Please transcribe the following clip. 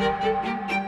Música